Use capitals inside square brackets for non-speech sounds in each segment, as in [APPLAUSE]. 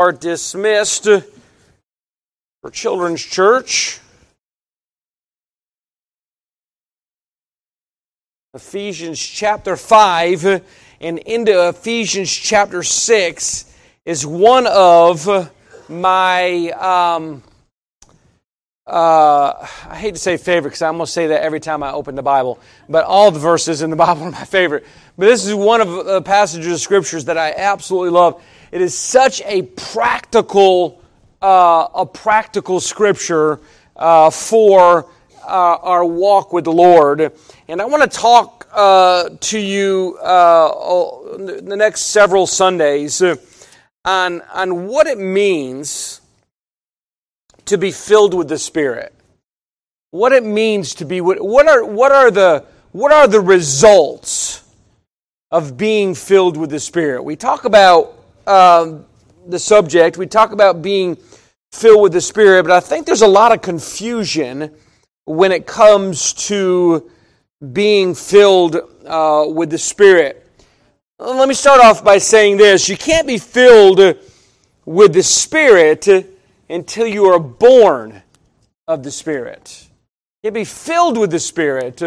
are dismissed for Children's Church. Ephesians chapter 5 and into Ephesians chapter 6 is one of my, um, uh, I hate to say favorite because I almost say that every time I open the Bible, but all the verses in the [LAUGHS] Bible are my favorite. But this is one of the passages of scriptures that I absolutely love. It is such a practical, uh, a practical scripture uh, for uh, our walk with the Lord. And I want to talk uh, to you uh, the next several Sundays on, on what it means to be filled with the Spirit. What it means to be, what, what, are, what, are, the, what are the results of being filled with the Spirit? We talk about um, the subject. We talk about being filled with the Spirit, but I think there's a lot of confusion when it comes to being filled uh, with the Spirit. Let me start off by saying this you can't be filled with the Spirit until you are born of the Spirit. You can't be filled with the Spirit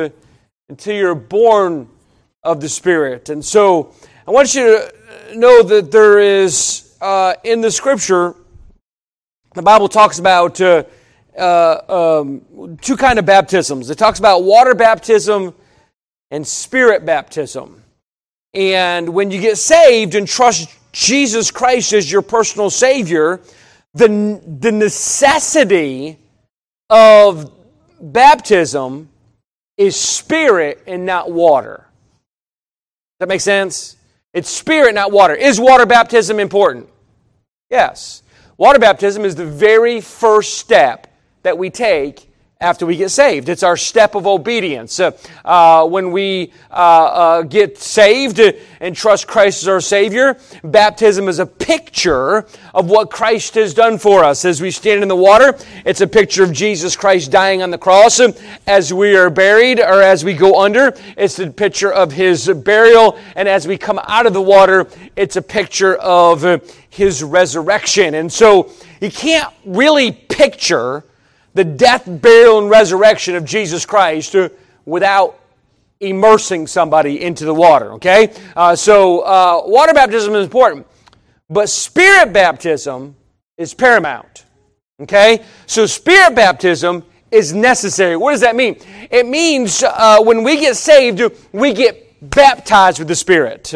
until you're born of the Spirit. And so I want you to know that there is uh, in the scripture, the Bible talks about uh, uh, um, two kind of baptisms. It talks about water baptism and spirit baptism. And when you get saved and trust Jesus Christ as your personal Savior, the, the necessity of baptism is spirit and not water. That make sense? It's spirit, not water. Is water baptism important? Yes. Water baptism is the very first step that we take after we get saved. It's our step of obedience. Uh, uh, when we uh, uh get saved and trust Christ as our Savior, baptism is a picture of what Christ has done for us. As we stand in the water, it's a picture of Jesus Christ dying on the cross. As we are buried or as we go under, it's a picture of His burial. And as we come out of the water, it's a picture of His resurrection. And so you can't really picture the death, burial, and resurrection of Jesus Christ without immersing somebody into the water, okay? Uh, so, uh, water baptism is important, but spirit baptism is paramount, okay? So, spirit baptism is necessary. What does that mean? It means uh, when we get saved, we get baptized with the Spirit.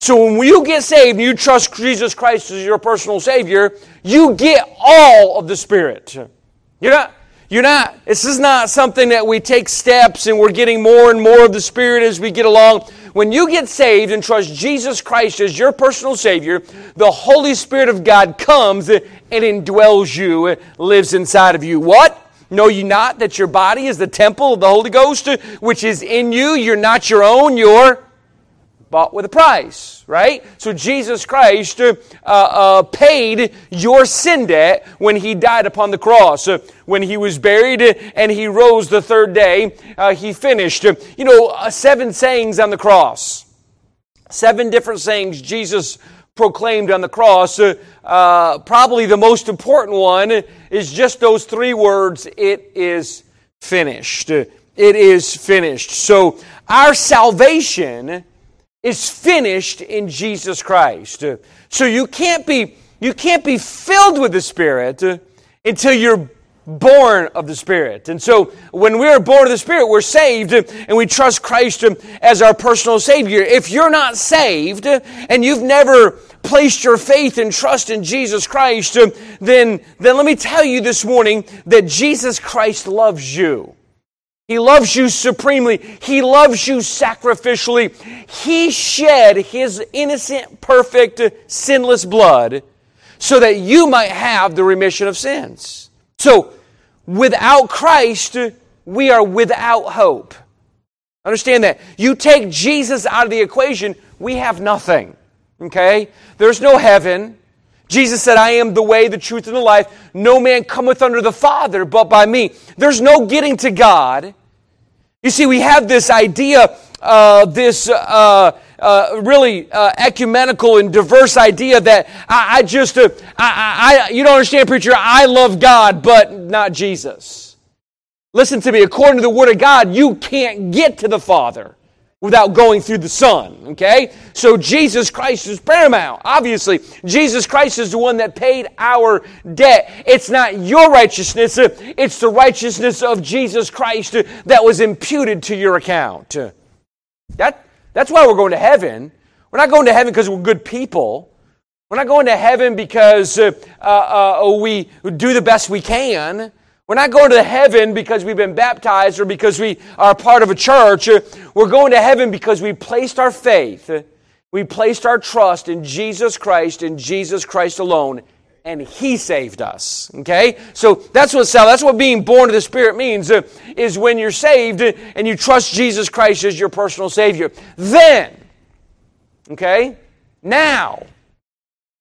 So when you get saved and you trust Jesus Christ as your personal Savior, you get all of the Spirit. You're not, you're not, this is not something that we take steps and we're getting more and more of the Spirit as we get along. When you get saved and trust Jesus Christ as your personal Savior, the Holy Spirit of God comes and indwells you, lives inside of you. What? Know you not that your body is the temple of the Holy Ghost, which is in you? You're not your own, you're bought with a price, right? So Jesus Christ uh, uh, paid your sin debt when he died upon the cross. Uh, when he was buried and he rose the third day, uh, he finished. you know, uh, seven sayings on the cross. Seven different sayings Jesus proclaimed on the cross. Uh, probably the most important one is just those three words it is finished. It is finished. So, our salvation is finished in Jesus Christ. So you can't be you can't be filled with the Spirit uh, until you're born of the Spirit. And so when we are born of the Spirit, we're saved uh, and we trust Christ uh, as our personal Savior. If you're not saved and you've never placed your faith and trust in Jesus Christ, then, then let me tell you this morning that Jesus Christ loves you. He loves you supremely. He loves you sacrificially. He shed His innocent, perfect, sinless blood so that you might have the remission of sins. So, without Christ, we are without hope. Understand that. You take Jesus out of the equation, we have nothing. Okay? There's no heaven. Jesus said, I am the way, the truth, and the life. No man cometh under the Father but by me. There's no getting to God you see, we have this idea, uh, this, uh, uh, really uh, ecumenical and diverse idea that I, I just, uh, I, I, you don't understand, preacher, I love God, but not Jesus. Listen to me, according to the Word of God, you can't get to the Father without going through the Son. Okay? So Jesus Christ is paramount. Obviously, Jesus Christ is the one that paid our debt. It's not your righteousness, it's the righteousness of Jesus Christ that was imputed to your account. That, that's why we're going to heaven. We're not going to heaven because we're good people. We're not going to heaven because uh, uh, we do the best we can. We're not going to heaven because we've been baptized or because we are part of a church. We're going to heaven because we placed our faith, we placed our trust in Jesus Christ and Jesus Christ alone, and He saved us. Okay? So that's what that's what being born of the Spirit means, uh, is when you're saved and you trust Jesus Christ as your personal Savior. Then, okay, now,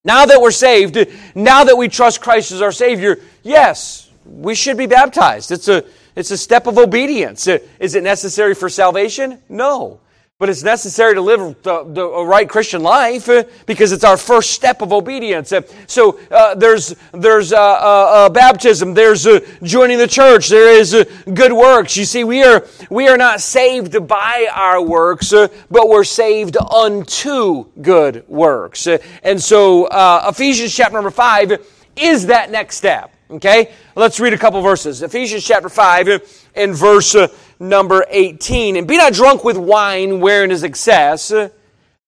now that we're saved, now that we trust Christ as our Savior, yes, we should be baptized. It's a, it's a step of obedience. Is it necessary for salvation? No. But it's necessary to live the, the, a right Christian life uh, because it's our first step of obedience. Uh, so uh, there's, there's uh, uh, uh baptism, there's joining the church, there is good works. You see, we are, we are not saved by our works, but we're saved unto good works. and so Ephesians chapter number 5 is that next step. Okay? Let's read a couple verses. Ephesians chapter 5 and verse uh, number 18. And be not drunk with wine wherein is excess,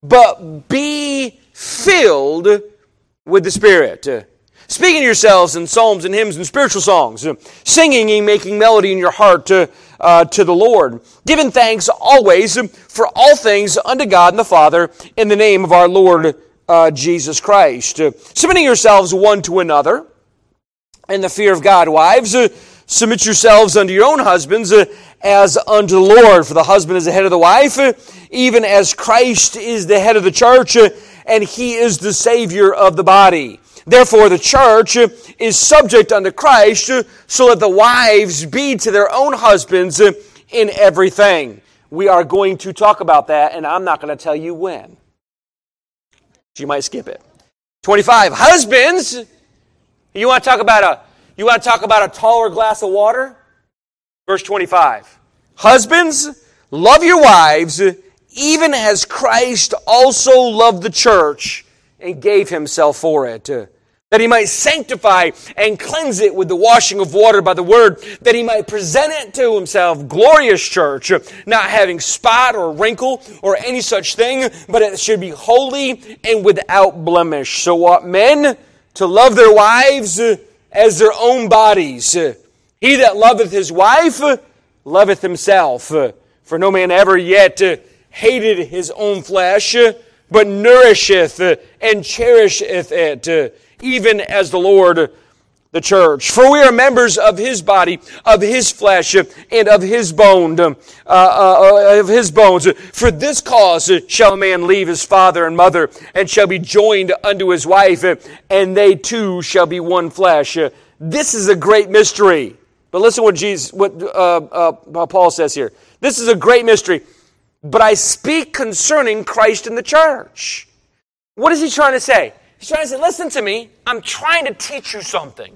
but be filled with the Spirit. Speaking to yourselves in psalms and hymns and spiritual songs, singing and making melody in your heart to, uh, to the Lord, giving thanks always for all things unto God and the Father in the name of our Lord uh, Jesus Christ. submitting yourselves one to another in the fear of God. Wives, uh, submit yourselves unto your own husbands uh, as unto the Lord. For the husband is the head of the wife, uh, even as Christ is the head of the church, uh, and he is the Savior of the body. Therefore, the church uh, is subject unto Christ, uh, so that the wives be to their own husbands in everything. We are going to talk about that, and I'm not going to tell you when. You might skip it. 25. Husbands, you want to talk about a you want to talk about a taller glass of water? Verse 25. Husbands, love your wives, even as Christ also loved the church and gave himself for it. That he might sanctify and cleanse it with the washing of water by the word, that he might present it to himself, glorious church, not having spot or wrinkle or any such thing, but it should be holy and without blemish. So what men? To love their wives uh, as their own bodies. Uh, he that loveth his wife uh, loveth himself. For no man ever yet hated his own flesh, but nourisheth and cherisheth it, even as the Lord the church. For we are members of his body, of his flesh, and of his bone, uh, uh, of his bones. For this cause shall a man leave his father and mother, and shall be joined unto his wife, and they two shall be one flesh. This is a great mystery. But listen what Jesus, what uh, uh Paul says here. This is a great mystery. But I speak concerning Christ and the church. What is he trying to say? He's trying to say, listen to me. I'm trying to teach you something.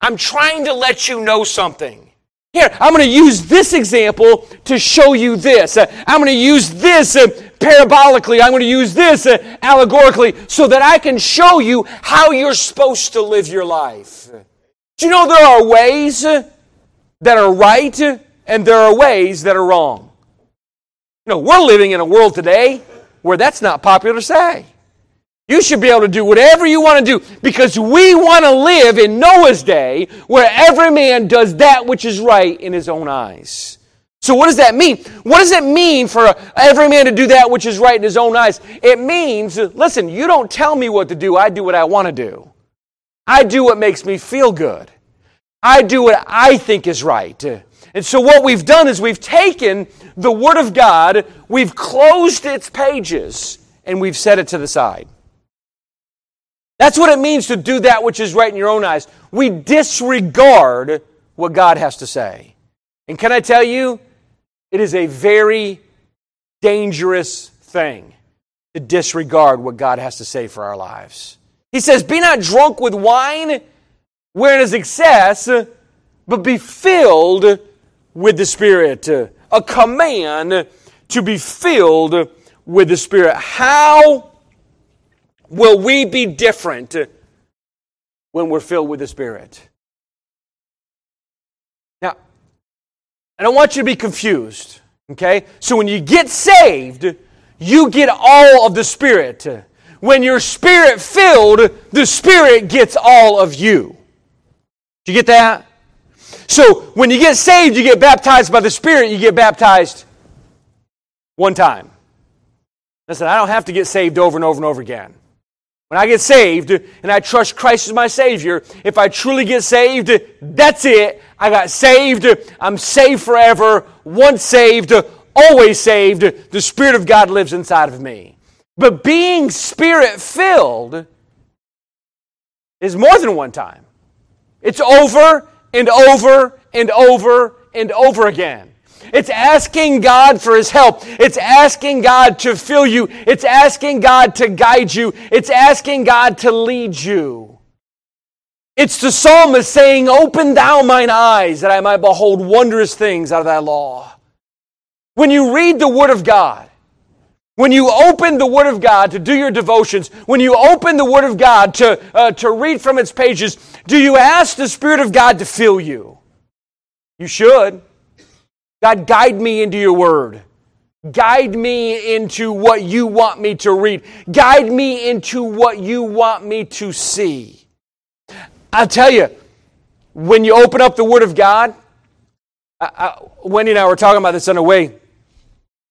I'm trying to let you know something. Here, I'm going to use this example to show you this. Uh, I'm going to use this uh, parabolically. I'm going to use this uh, allegorically so that I can show you how you're supposed to live your life. Do you know there are ways that are right and there are ways that are wrong? You know, we're living in a world today where that's not popular to say. You should be able to do whatever you want to do because we want to live in Noah's day where every man does that which is right in his own eyes. So, what does that mean? What does it mean for every man to do that which is right in his own eyes? It means, listen, you don't tell me what to do, I do what I want to do. I do what makes me feel good. I do what I think is right. And so, what we've done is we've taken the Word of God, we've closed its pages, and we've set it to the side. That's what it means to do that which is right in your own eyes. We disregard what God has to say. And can I tell you, it is a very dangerous thing. to disregard what God has to say for our lives. He says, Be not drunk with wine, wherein is excess, but be filled with the Spirit. A command to be filled with the Spirit. How will we be different when we're filled with the Spirit? Now, I don't want you to be confused, okay? So when you get saved, you get all of the Spirit. When you're Spirit filled, the Spirit gets all of you. Do you get that? So when you get saved, you get baptized by the Spirit, you get baptized one time. Listen, I don't have to get saved over and over and over again. When I get saved and I trust Christ as my Savior, if I truly get saved, that's it. I got saved. I'm saved forever. Once saved, always saved. The Spirit of God lives inside of me. But being Spirit filled is more than one time, it's over and over and over and over again. It's asking God for His help. It's asking God to fill you. It's asking God to guide you. It's asking God to lead you. It's the psalmist saying, Open thou mine eyes that I might behold wondrous things out of thy law. When you read the Word of God, when you open the Word of God to do your devotions, when you open the Word of God to, uh, to read from its pages, do you ask the Spirit of God to fill you? You should. God, guide me into your word. Guide me into what you want me to read. Guide me into what you want me to see. I'll tell you, when you open up the Word of God, I, I, Wendy and I were talking about this on the way.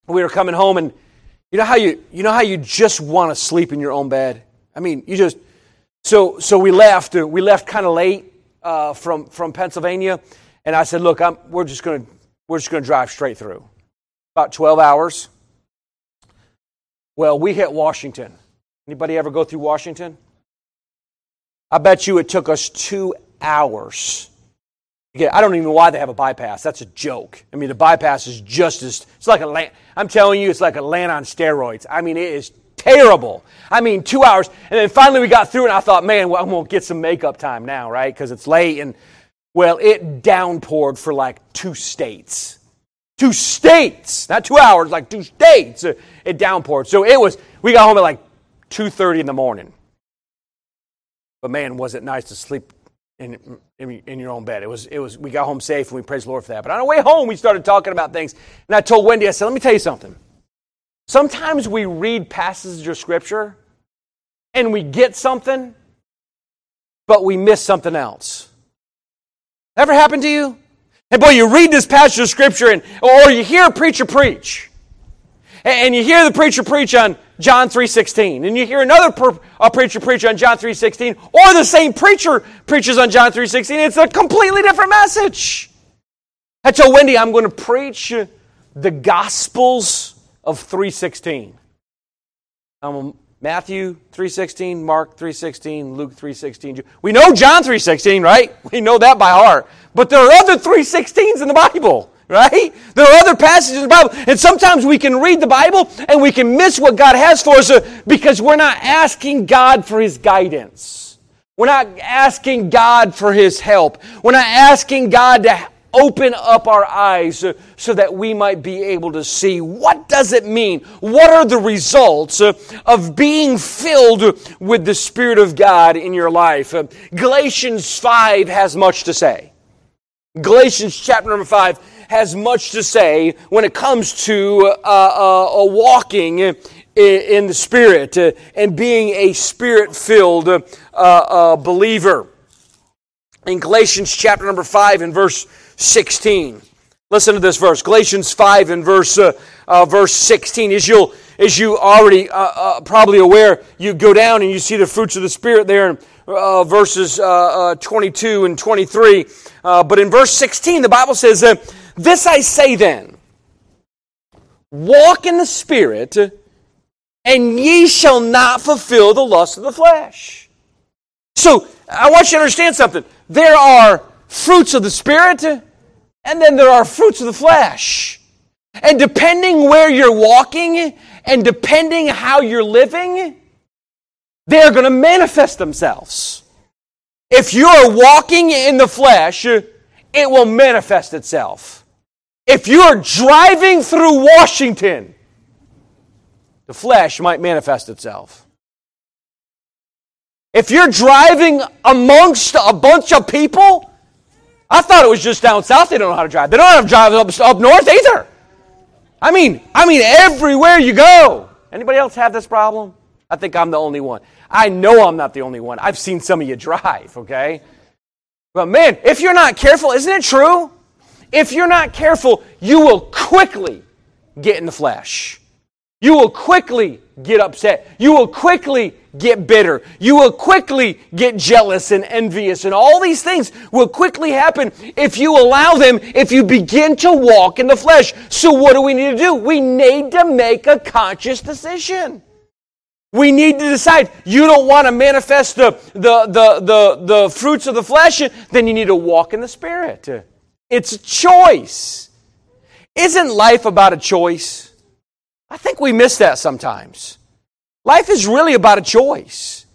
We were coming home, and you know how you you know how you just want to sleep in your own bed. I mean, you just so so we left. We left kind of late uh, from from Pennsylvania, and I said, "Look, I'm, we're just going to we're just going to drive straight through. About 12 hours. Well, we hit Washington. Anybody ever go through Washington? I bet you it took us two hours. Again, I don't even know why they have a bypass. That's a joke. I mean, the bypass is just as, it's like a land, I'm telling you, it's like a land on steroids. I mean, it is terrible. I mean, two hours. And then finally we got through and I thought, man, well, I'm going to get some makeup time now, right? Because it's late and well, it downpoured for like two states. Two states, not two hours, like two states. It downpoured. So it was, we got home at like 2.30 in the morning. But man, was it nice to sleep in, in, in, your own bed. It was, it was, we got home safe and we praise the Lord for that. But on our way home, we started talking about things. And I told Wendy, I said, let me tell you something. Sometimes we read passages of Scripture and we get something, but we miss something else. Ever happened to you? And boy, you read this passage of scripture and, or you hear a preacher preach. And you hear the preacher preach on John 3.16. And you hear another per, a preacher preach on John 3.16. Or the same preacher preaches on John 3.16. It's a completely different message. I told Wendy I'm going to preach the Gospels of 3.16. Um, Matthew 3:16, Mark 3:16, Luke 3:16. We know John 3:16, right? [LAUGHS] We know that by heart. But there are other 3:16s in the Bible, [LAUGHS] right? There are other passages in the Bible. And sometimes we can read the Bible and we can miss what God has for us uh, because we're not asking God for his guidance. We're not asking God for his help. We're not asking God to open up our eyes so that we might be able to see. What does it mean? What are the results of being filled with the spirit of god in your life? Galatians 5 has much to say. Galatians chapter number 5 has much to say when it comes to uh, uh, walking in the spirit uh, and being a spirit filled uh, uh, believer. In galatians chapter number 5 and verse 16. Listen to this verse, Galatians 5 and verse, uh, uh, verse 16. As, you'll, as you already uh, uh probably aware, you go down and you see the fruits of the Spirit there in uh, verses uh, 22 and 23. but in verse 16, the Bible says, This I say then, walk in the Spirit, and ye shall not fulfill the lust of the flesh. So, I want you to understand something. There are fruits of the Spirit, and then there are fruits of the flesh. And depending where you're walking And depending how you're living, they're going to manifest themselves. If you're walking in the flesh, it will manifest itself. If you're driving through Washington, the flesh might manifest itself. If you're driving amongst a bunch of people, I thought it was just down south they don't know how to drive. They don't know how to drive up, up north either. I mean, I mean everywhere you go. Anybody else have this problem? I think I'm the only one. I know I'm not the only one. I've seen some of you drive, okay? But man, if you're not careful, isn't it true? If you're not careful, you will quickly get in the flesh. You will quickly get upset. You will quickly get bitter. You will quickly get jealous and envious. And all these things will quickly happen if you allow them, if you begin to walk in the flesh. So, what do we need to do? We need to make a conscious decision. We need to decide you don't want to manifest the, the, the, the, the fruits of the flesh, then you need to walk in the Spirit. It's a choice. Isn't life about a choice? I think we miss that sometimes. Life is really about a choice.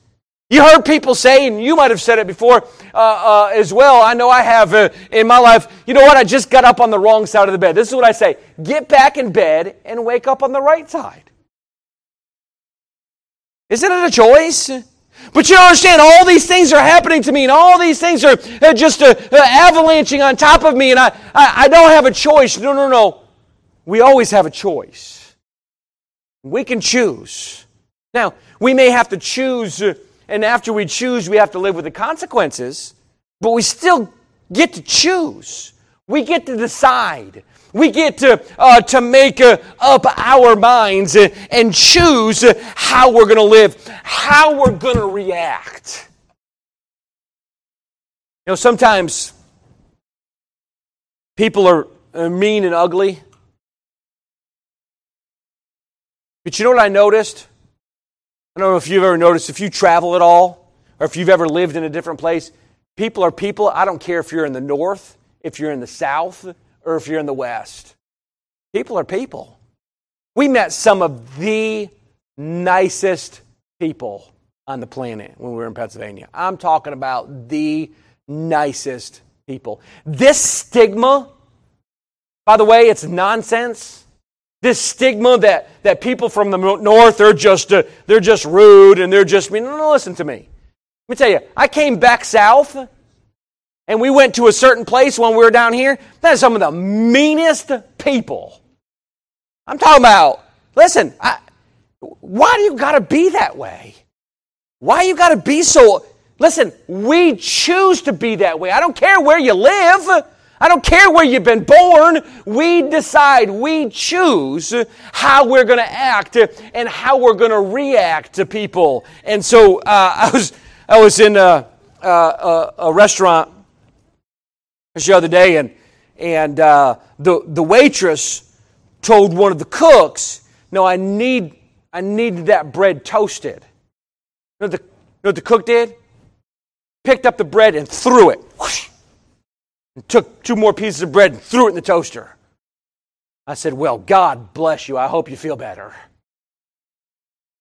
You heard people say, and you might have said it before uh, uh, as well. I know I have uh, in my life. You know what? I just got up on the wrong side of the bed. This is what I say get back in bed and wake up on the right side. Isn't it a choice? But you understand, all these things are happening to me, and all these things are just uh, avalanching on top of me, and I, I, I don't have a choice. No, no, no. We always have a choice. We can choose. Now, we may have to choose, uh, and after we choose, we have to live with the consequences, but we still get to choose. We get to decide. We get to, uh, to make uh, up our minds uh, and choose how we're going to live, how we're going to react. You know, sometimes people are mean and ugly. But you know what I noticed? I don't know if you've ever noticed, if you travel at all, or if you've ever lived in a different place, people are people. I don't care if you're in the north, if you're in the south, or if you're in the West. People are people. We met some of the nicest people on the planet when we were in Pennsylvania. I'm talking about the nicest people. This stigma, by the way, it's nonsense. This stigma that, that people from the north are just uh, they're just rude and they're just mean. No, no, listen to me. Let me tell you, I came back south and we went to a certain place when we were down here, that is some of the meanest people. I'm talking about, listen, I, why do you got to be that way? Why you got to be so. Listen, we choose to be that way. I don't care where you live. I don't care where you've been born. We decide, we choose how we're going to act and how we're going to react to people. And so uh, [LAUGHS] I was I was in a, a, a restaurant the other day, and and uh, the the waitress told one of the cooks, "No, I need I needed that bread toasted." You know what the, you know what the cook did? Picked up the bread and threw it. Whoosh, and took two more pieces of bread and threw it in the toaster. I said, Well, God bless you. I hope you feel better.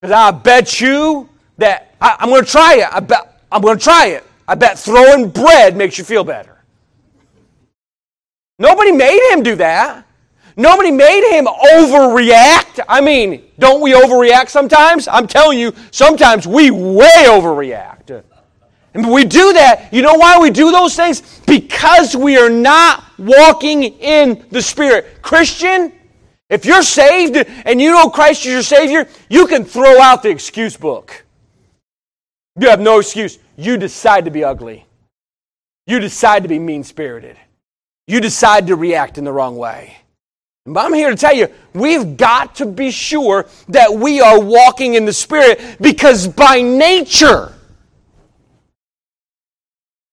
Because I bet you that I, am going to try it. I bet, I'm going to try it. I bet throwing bread makes you feel better. Nobody made him do that. Nobody made him overreact. I mean, don't we overreact sometimes? I'm telling you, sometimes we way overreact. And we do that. You know why we do those things? Because we are not walking in the Spirit. Christian, if you're saved and you know Christ is your Savior, you can throw out the excuse book. You have no excuse. You decide to be ugly. You decide to be mean spirited you decide to react in the wrong way. But I'm here to tell you, we've got to be sure that we are walking in the Spirit because by nature,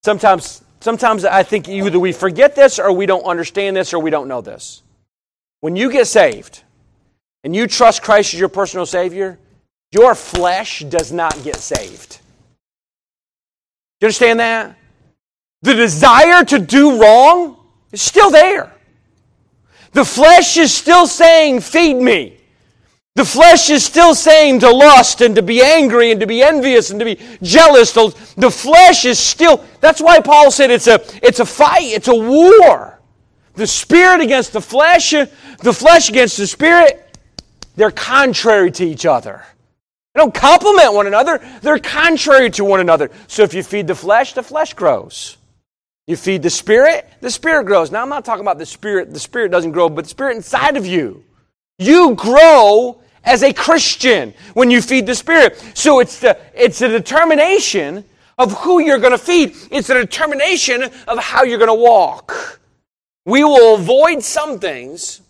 sometimes, sometimes I think either we forget this or we don't understand this or we don't know this. When you get saved and you trust Christ as your personal Savior, your flesh does not get saved. Do you understand that? The desire to do wrong is still there. The flesh is still saying, Feed me. The flesh is still saying to lust and to be angry and to be envious and to be jealous. The flesh is still, that's why Paul said it's a, it's a fight, it's a war. The spirit against the flesh, the flesh against the spirit, they're contrary to each other. They don't complement one another, they're contrary to one another. So if you feed the flesh, the flesh grows. You feed the spirit, the spirit grows. Now I'm not talking about the spirit, the spirit doesn't grow, but the spirit inside of you. You grow as a Christian when you feed the Spirit. So it's, the, it's a determination of who you're going to feed, it's a determination of how you're going to walk. We will avoid some things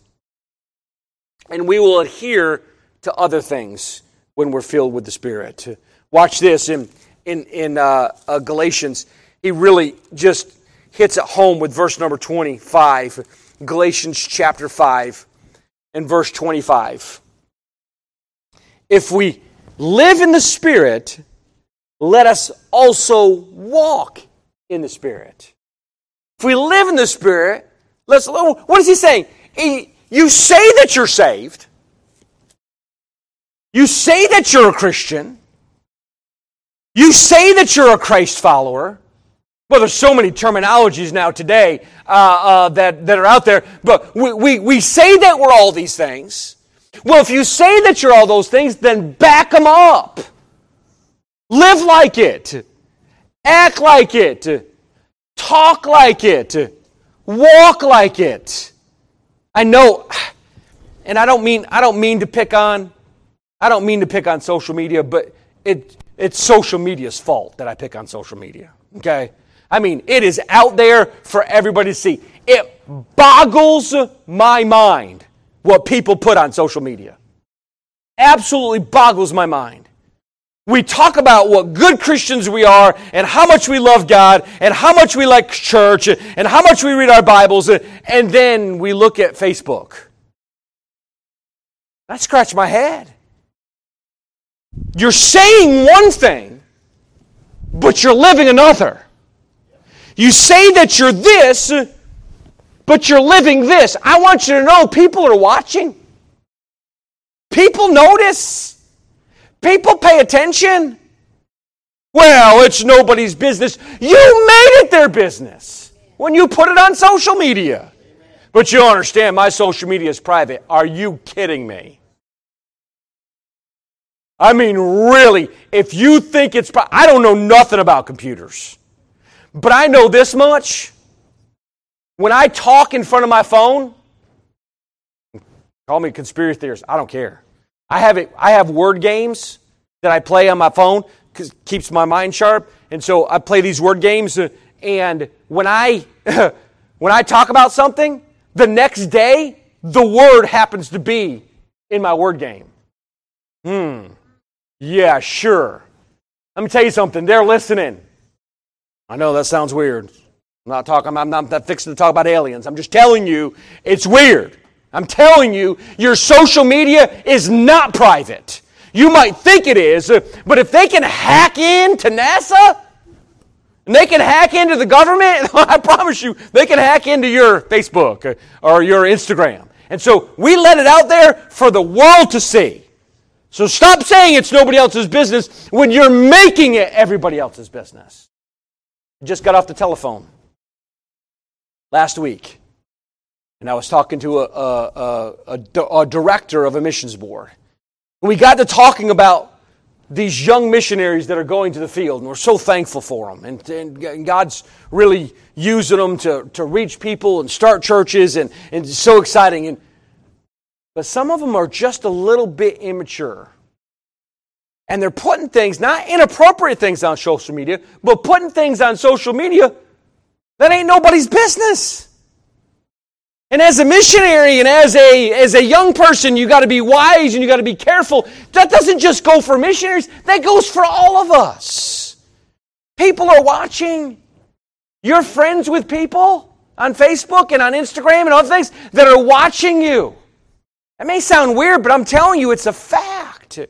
and we will adhere to other things when we're filled with the Spirit. Watch this in, in, in uh, uh, Galatians. He really just hits it home with verse number 25. Galatians chapter 5 and verse 25. If we live in the Spirit, let us also walk in the Spirit. If we live in the Spirit, let's. What is he saying? He, you say that you're saved. You say that you're a Christian. You say that you're a Christ follower. Well, there's so many terminologies now today uh, uh, that, that are out there, but we, we, we say that we're all these things. Well, if you say that you're all those things, then back them up. Live like it. Act like it. Talk like it. Walk like it. I know, and I don't mean I don't mean to pick on I don't mean to pick on social media, but it it's social media's fault that I pick on social media. Okay? I mean, it is out there for everybody to see. It boggles my mind what people put on social media. Absolutely boggles my mind. We talk about what good Christians we are and how much we love God and how much we like church and how much we read our Bibles, and then we look at Facebook. I scratch my head. You're saying one thing, but you're living another. You say that you're this, but you're living this. I want you to know people are watching. People notice. People pay attention. Well, it's nobody's business. You made it their business when you put it on social media. But you understand, my social media is private. Are you kidding me? I mean, really, if you think it's, I don't know nothing about computers, but I know this much. When I talk in front of my phone, call me conspiracy theorist, I don't care. I have it, I have word games that I play on my phone because keeps my mind sharp. And so I play these word games uh, and when I [LAUGHS] when I talk about something, the next day the word happens to be in my word game. Hmm. Yeah, sure. Let me tell you something. They're listening. I know that sounds weird. I'm not talking, I'm not, fixing to talk about aliens. I'm just telling you, it's weird. I'm telling you, your social media is not private. You might think it is, but if they can hack into NASA, and they can hack into the government, [LAUGHS] I promise you, they can hack into your Facebook or your Instagram. And so we let it out there for the world to see. So stop saying it's nobody else's business when you're making it everybody else's business. Just got off the telephone last week, and I was talking to a, a, a, a director of a missions board. And we got to talking about these young missionaries that are going to the field, and we're so thankful for them. And, and, God's really using them to, to reach people and start churches, and, and it's so exciting. And, but some of them are just a little bit immature. And they're putting things, not inappropriate things on social media, but putting things on social media that ain't nobody's business. And as a missionary and as a, as a young person, you got to be wise and you got to be careful. That doesn't just go for missionaries, that goes for all of us. People are watching. You're friends with people on Facebook and on Instagram and other things that are watching you. That may sound weird, but I'm telling you, it's a fact.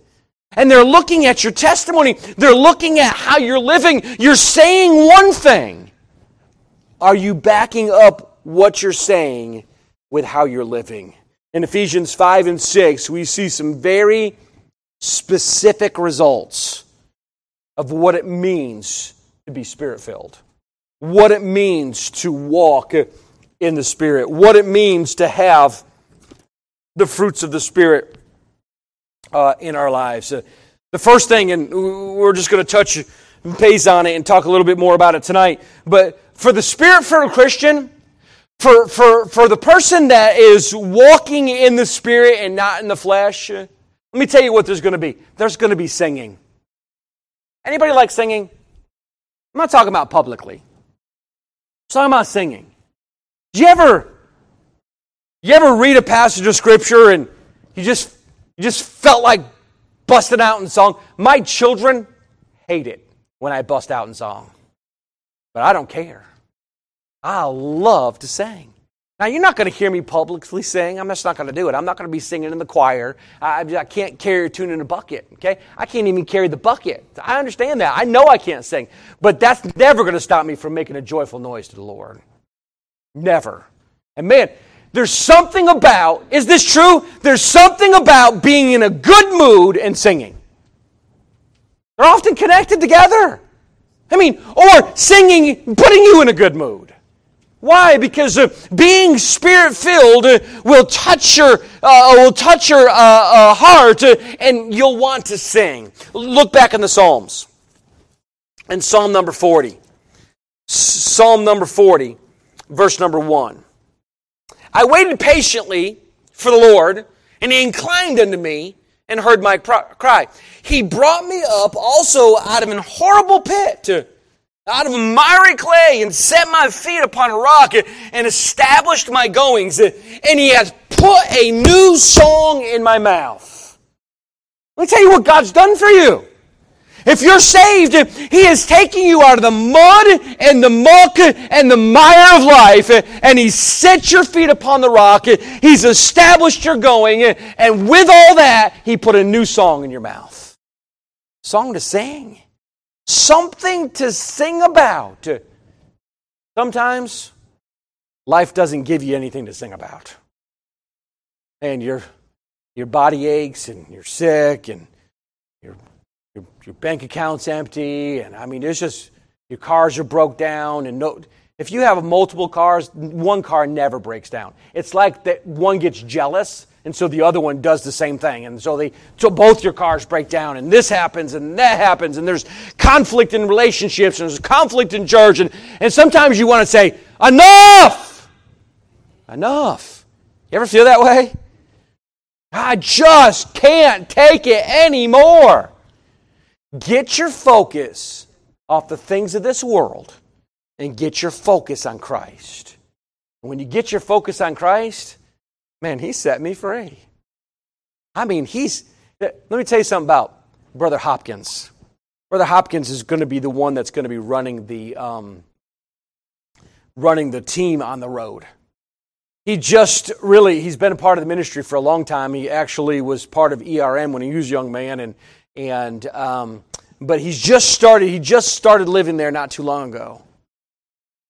And they're looking at your testimony. They're looking at how you're living. You're saying one thing, are you backing up what you're saying with how you're living? in Ephesians 5 and 6, we see some very specific results of what it means to be spirit filled, what it means to walk in the Spirit, what it means to have the fruits of the Spirit uh, in our lives. Uh, the first thing, and we're just going to touch base on it and talk a little bit more about it tonight, but for the Spirit filled Christian, for, for, for the person that is walking in the Spirit and not in the flesh, uh, let me tell you what there's going to be. There's going to be singing. Anybody like singing? I'm not talking about publicly. I'm talking about singing. Do you ever you ever read a passage of scripture and you just you just felt like busting out in song? My children hate it when I bust out in song. But I don't care. I love to sing. Now, you're not going to hear me publicly sing. I'm just not going to do it. I'm not going to be singing in the choir. I, I, can't carry a tune in a bucket, okay? I can't even carry the bucket. I understand that. I know I can't sing. But that's never going to stop me from making a joyful noise to the Lord. Never. And man, there's something about, is this true? There's something about being in a good mood and singing. They're often connected together. I mean, or singing, putting you in a good mood. Why? Because uh, being spirit filled uh, will touch your uh, will touch your uh, uh, heart, uh, and you'll want to sing. Look back in the Psalms. In Psalm number forty, Psalm number forty, verse number one. I waited patiently for the Lord, and He inclined unto me and heard my cry. He brought me up also out of an horrible pit out of miry clay and set my feet upon a rock and established my goings. And he has put a new song in my mouth. Let me tell you what God's done for you. If you're saved, He is taking you out of the mud and the muck and the mire of life, and He's set your feet upon the rock. He's established your going, and with all that, He put a new song in your mouth. Song to sing something to sing about. Sometimes life doesn't give you anything to sing about. And your, your body aches and you're sick and your, your, your bank account's empty. And I mean, there's just, your cars are broke down. And no, if you have multiple cars, one car never breaks down. It's like that one gets jealous and so the other one does the same thing. And so they so both your cars break down and this happens and that happens and there's conflict in relationships and there's conflict in church and, and sometimes you want to say, Enough! Enough. You ever feel that way? I just can't take it anymore. Get your focus off the things of this world and get your focus on Christ. when you get your focus on Christ, Man, he set me free. I mean, he's. Let me tell you something about Brother Hopkins. Brother Hopkins is going to be the one that's going to be running the um, running the team on the road. He just really he's been a part of the ministry for a long time. He actually was part of ERM when he was a young man, and and um, but he's just started. He just started living there not too long ago.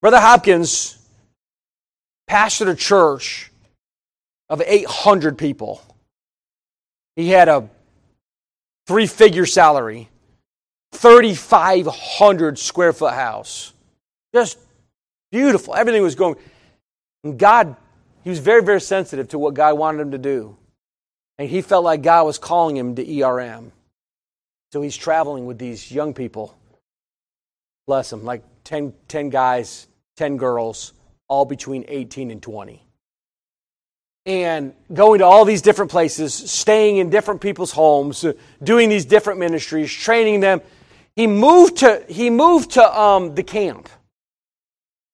Brother Hopkins pastored a church of 800 people. He had a three figure salary, 3,500 square foot house. Just beautiful. Everything was going. And God, he was very, very sensitive to what God wanted him to do. And he felt like God was calling him to ERM. So he's traveling with these young people. Bless them, like 10, 10 guys, 10 girls, all between 18 and 20 and going to all these different places, staying in different people's homes, doing these different ministries, training them. He moved to, he moved to um, the camp.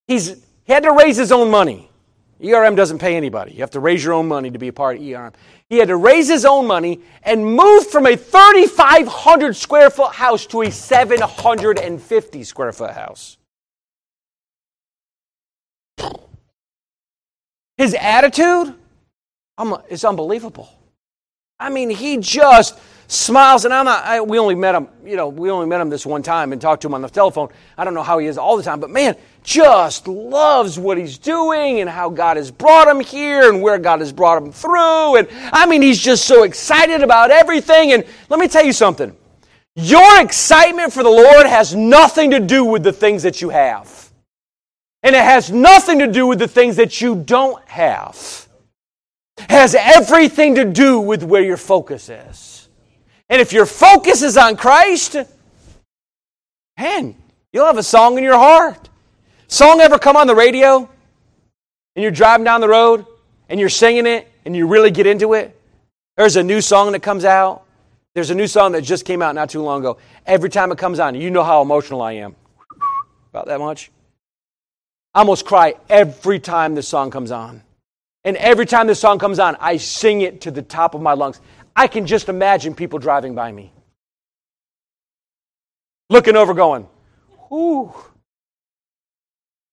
He's, he had to raise his own money. ERM doesn't pay anybody. You have to raise your own money to be a part of ERM. He had to raise his own money and move from a 3,500 square foot house to a 750 square foot house. His attitude is unbelievable. I mean, he just smiles, and I'm not, I, we only met him, you know, we only met him this one time and talked to him on the telephone. I don't know how he is all the time, but man, just loves what he's doing and how God has brought him here and where God has brought him through. And I mean, he's just so excited about everything. And let me tell you something. Your excitement for the Lord has nothing to do with the things that you have. And it has nothing to do with the things that you don't have. It has everything to do with where your focus is. And if your focus is on Christ, man, you'll have a song in your heart. Song ever come on the radio and you're driving down the road and you're singing it and you really get into it? There's a new song that comes out. There's a new song that just came out not too long ago. Every time it comes on, you know how emotional I am. About that much. I almost cry every time this song comes on. And every time this song comes on, I sing it to the top of my lungs. I can just imagine people driving by me. Looking over, going, Ooh.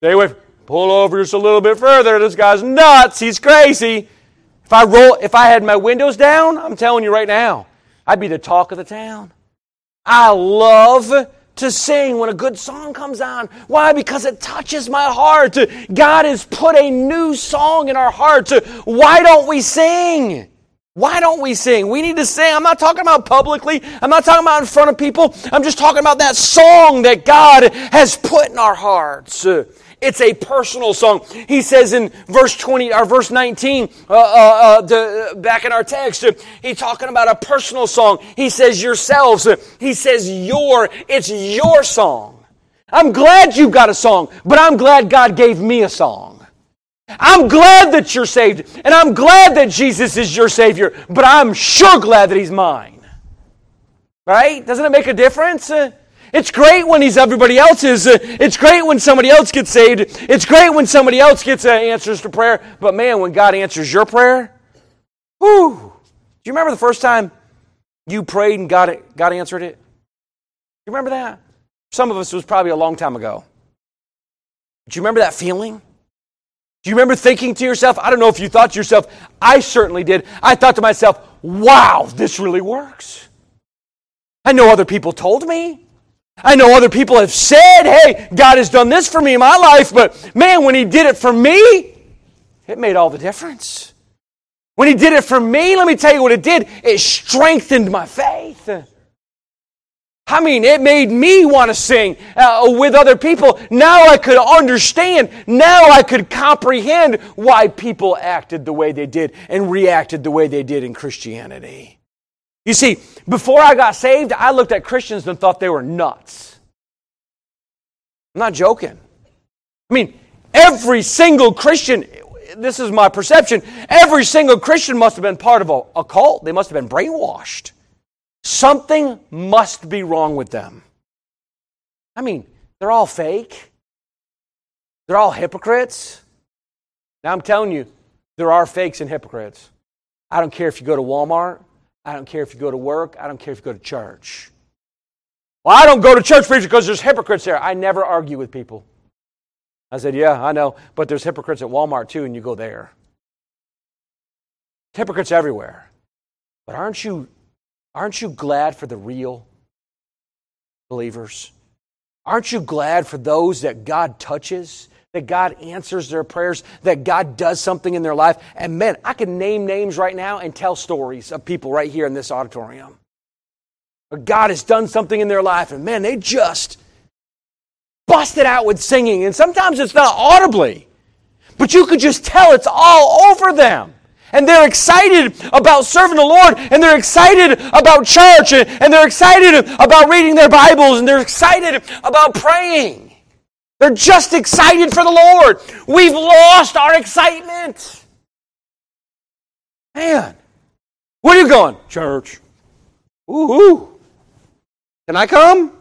Stay away. Pull over just a little bit further. This guy's nuts. He's crazy. If I roll, if I had my windows down, I'm telling you right now, I'd be the talk of the town. I love to sing when a good song comes on. Why? Because it touches my heart. God has put a new song in our hearts. Why don't we sing? Why don't we sing? We need to sing. I'm not talking about publicly. I'm not talking about in front of people. I'm just talking about that song that God has put in our hearts. It's a personal song. He says in verse 20 or verse 19, uh, uh, uh, the, back in our text, uh, he's talking about a personal song. He says yourselves. He says your. It's your song. I'm glad you've got a song, but I'm glad God gave me a song. I'm glad that you're saved, and I'm glad that Jesus is your Savior, but I'm sure glad that He's mine. Right? Doesn't it make a difference? It's great when he's everybody else's. It's great when somebody else gets saved. It's great when somebody else gets uh, answers to prayer. But man, when God answers your prayer, whoo! Do you remember the first time you prayed and God, God answered it? You remember that? Some of us was probably a long time ago. Do you remember that feeling? Do you remember thinking to yourself? I don't know if you thought to yourself, I certainly did. I thought to myself, wow, this really works. I know other people told me. I know other people have said, hey, God has done this for me in my life, but man, when He did it for me, it made all the difference. When He did it for me, let me tell you what it did. It strengthened my faith. I mean, it made me want to sing uh, with other people. Now I could understand. Now I could comprehend why people acted the way they did and reacted the way they did in Christianity. You see, before I got saved, I looked at Christians and thought they were nuts. I'm not joking. I mean, every single Christian, this is my perception, every single Christian must have been part of a, a cult. They must have been brainwashed. Something must be wrong with them. I mean, they're all fake. They're all hypocrites. Now I'm telling you, there are fakes and hypocrites. I don't care if you go to Walmart. I don't care if you go to work. I don't care if you go to church. Well, I don't go to church preacher because there's hypocrites there. I never argue with people. I said, Yeah, I know, but there's hypocrites at Walmart too, and you go there. Hypocrites everywhere. But aren't you, aren't you glad for the real believers? Aren't you glad for those that God touches that God answers their prayers, that God does something in their life. And man, I can name names right now and tell stories of people right here in this auditorium. God has done something in their life, and man, they just busted out with singing. And sometimes it's not audibly, but you could just tell it's all over them. And they're excited about serving the Lord, and they're excited about church, and they're excited about reading their Bibles, and they're excited about praying. They're just excited for the Lord. We've lost our excitement. Man, where are you going? Church. Ooh, Can I come?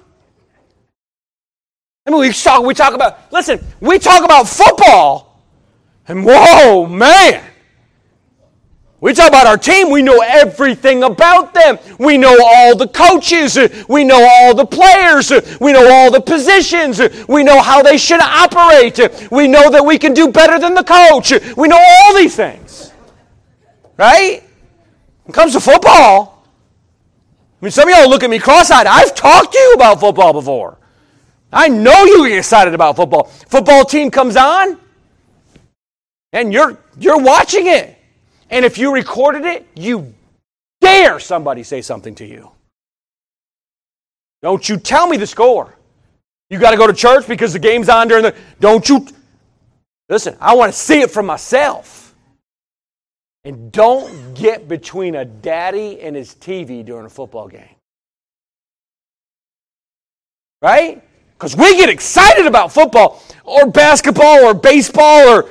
I mean, we talk, we talk about, listen, we talk about football, and whoa, man, we talk about our team, we know everything about them. We know all the coaches, we know all the players, we know all the positions, we know how they should operate. We know that we can do better than the coach. We know all these things. Right? When it comes to football, I mean, some of y'all look at me cross eyed. I've talked to you about football before. I know you get excited about football. Football team comes on, and you're, you're watching it. And if you recorded it, you dare somebody say something to you. Don't you tell me the score. You got to go to church because the game's on during the. Don't you. Listen, I want to see it for myself. And don't get between a daddy and his TV during a football game. Right? Because we get excited about football or basketball or baseball or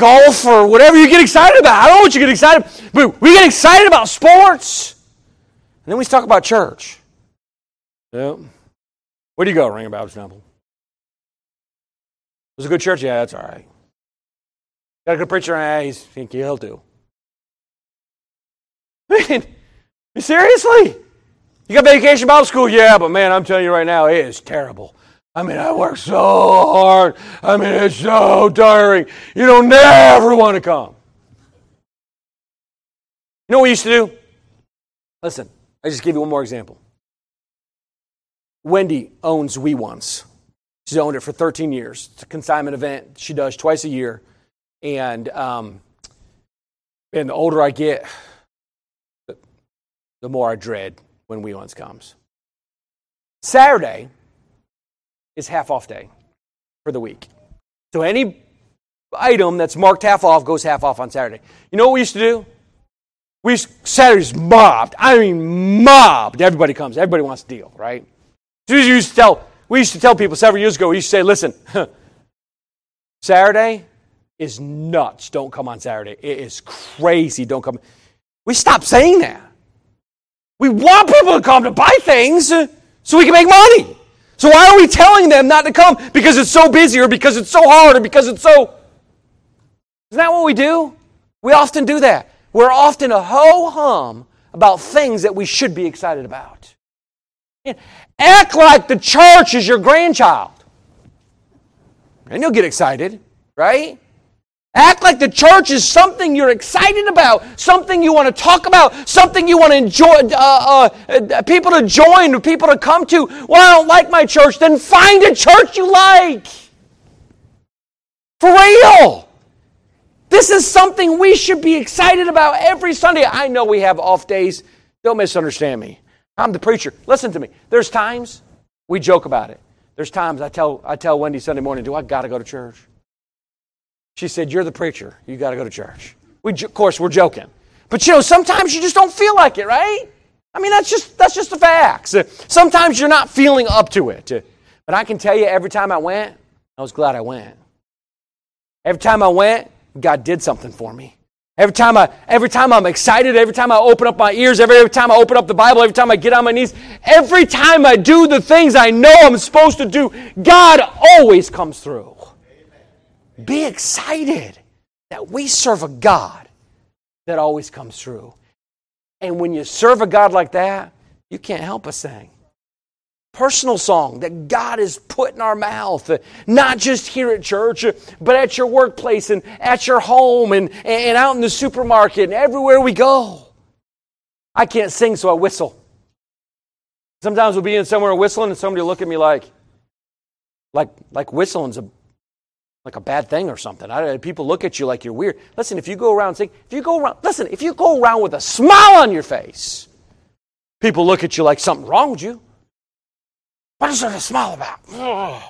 golf or whatever you get excited about. I don't know what you get excited but we get excited about sports. And then we talk about church. Yeah. Where do you go, Ring Baptist Temple? It was a good church? Yeah, that's all right. Got a good preacher? Yeah, he's, he'll do. [LAUGHS] Man, seriously? You got vacation Bible school? Yeah, but man, I'm telling you right now, it is terrible. I mean, I work so hard. I mean, it's so tiring. You don't never want to come. You know what we used to do? Listen, I just give you one more example. Wendy owns We Ones. She's owned it for 13 years. It's a consignment event she does twice a year. And, um, and the older I get, the more I dread when We Ones comes. Saturday is half off day for the week. So any item that's marked half off goes half off on Saturday. You know what we used to do? We used, Saturday's mobbed. I mean mobbed. Everybody comes. Everybody wants a deal, right? So we used to tell we used to tell people several years ago. We used to say, "Listen, [LAUGHS] Saturday is nuts. Don't come on Saturday. It is crazy. Don't come." We stopped saying that. We want people to come to buy things uh, so we can make money. So why are we telling them not to come? Because it's so busy or because it's so hard or because it's so. Isn't that what we do? We often do that. We're often a ho hum about things that we should be excited about. Act like the church is your grandchild. And you'll get excited, right? Act like the church is something you're excited about, something you want to talk about, something you want to enjoy, uh, uh, uh, people to join, people to come to. Well, I don't like my church. Then find a church you like. For real. This is something we should be excited about every Sunday. I know we have off days. Don't misunderstand me. I'm the preacher. Listen to me. There's times we joke about it. There's times I tell, I tell Wendy Sunday morning, do I got to go to church? She said, You're the preacher. You got to go to church. We, of course, we're joking. But you know, sometimes you just don't feel like it, right? I mean, that's just, that's just the facts. Uh, sometimes you're not feeling up to it. Uh, but I can tell you, every time I went, I was glad I went. Every time I went, God did something for me. Every time, I, every time I'm excited, every time I open up my ears, every, every time I open up the Bible, every time I get on my knees, every time I do the things I know I'm supposed to do, God always comes through. Be excited that we serve a God that always comes through. And when you serve a God like that, you can't help but sing personal song that God has put in our mouth, not just here at church, but at your workplace and at your home and, and out in the supermarket and everywhere we go. I can't sing, so I whistle. Sometimes we'll be in somewhere whistling and somebody will look at me like, like, like whistling's a, like a bad thing or something. I, people look at you like you're weird. Listen, if you go around saying, if you go around, listen, if you go around with a smile on your face, people look at you like something wrong with you. What is there to smile about? Ugh.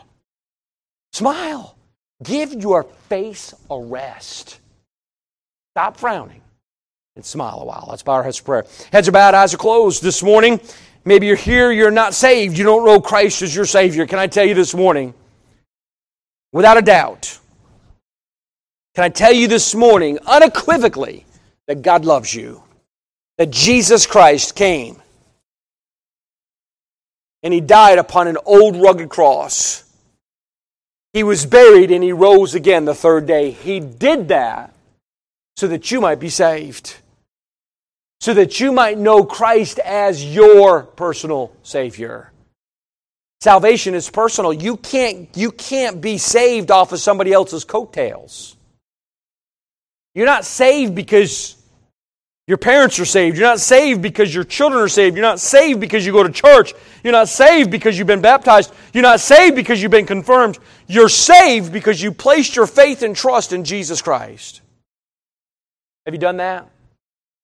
Smile. Give your face a rest. Stop frowning and smile a while. Let's bow our heads for prayer. Heads are bowed, eyes are closed this morning. Maybe you're here, you're not saved, you don't know Christ as your Savior. Can I tell you this morning, without a doubt, can I tell you this morning unequivocally that God loves you? That Jesus Christ came and he died upon an old rugged cross. He was buried and he rose again the third day. He did that so that you might be saved, so that you might know Christ as your personal Savior. Salvation is personal. You can't, you can't be saved off of somebody else's coattails. You're not saved because Your parents are saved. You're not saved because your children are saved. You're not saved because you go to church. You're not saved because you've been baptized. You're not saved because you've been confirmed. You're saved because you placed your faith and trust in Jesus Christ. Have you done that?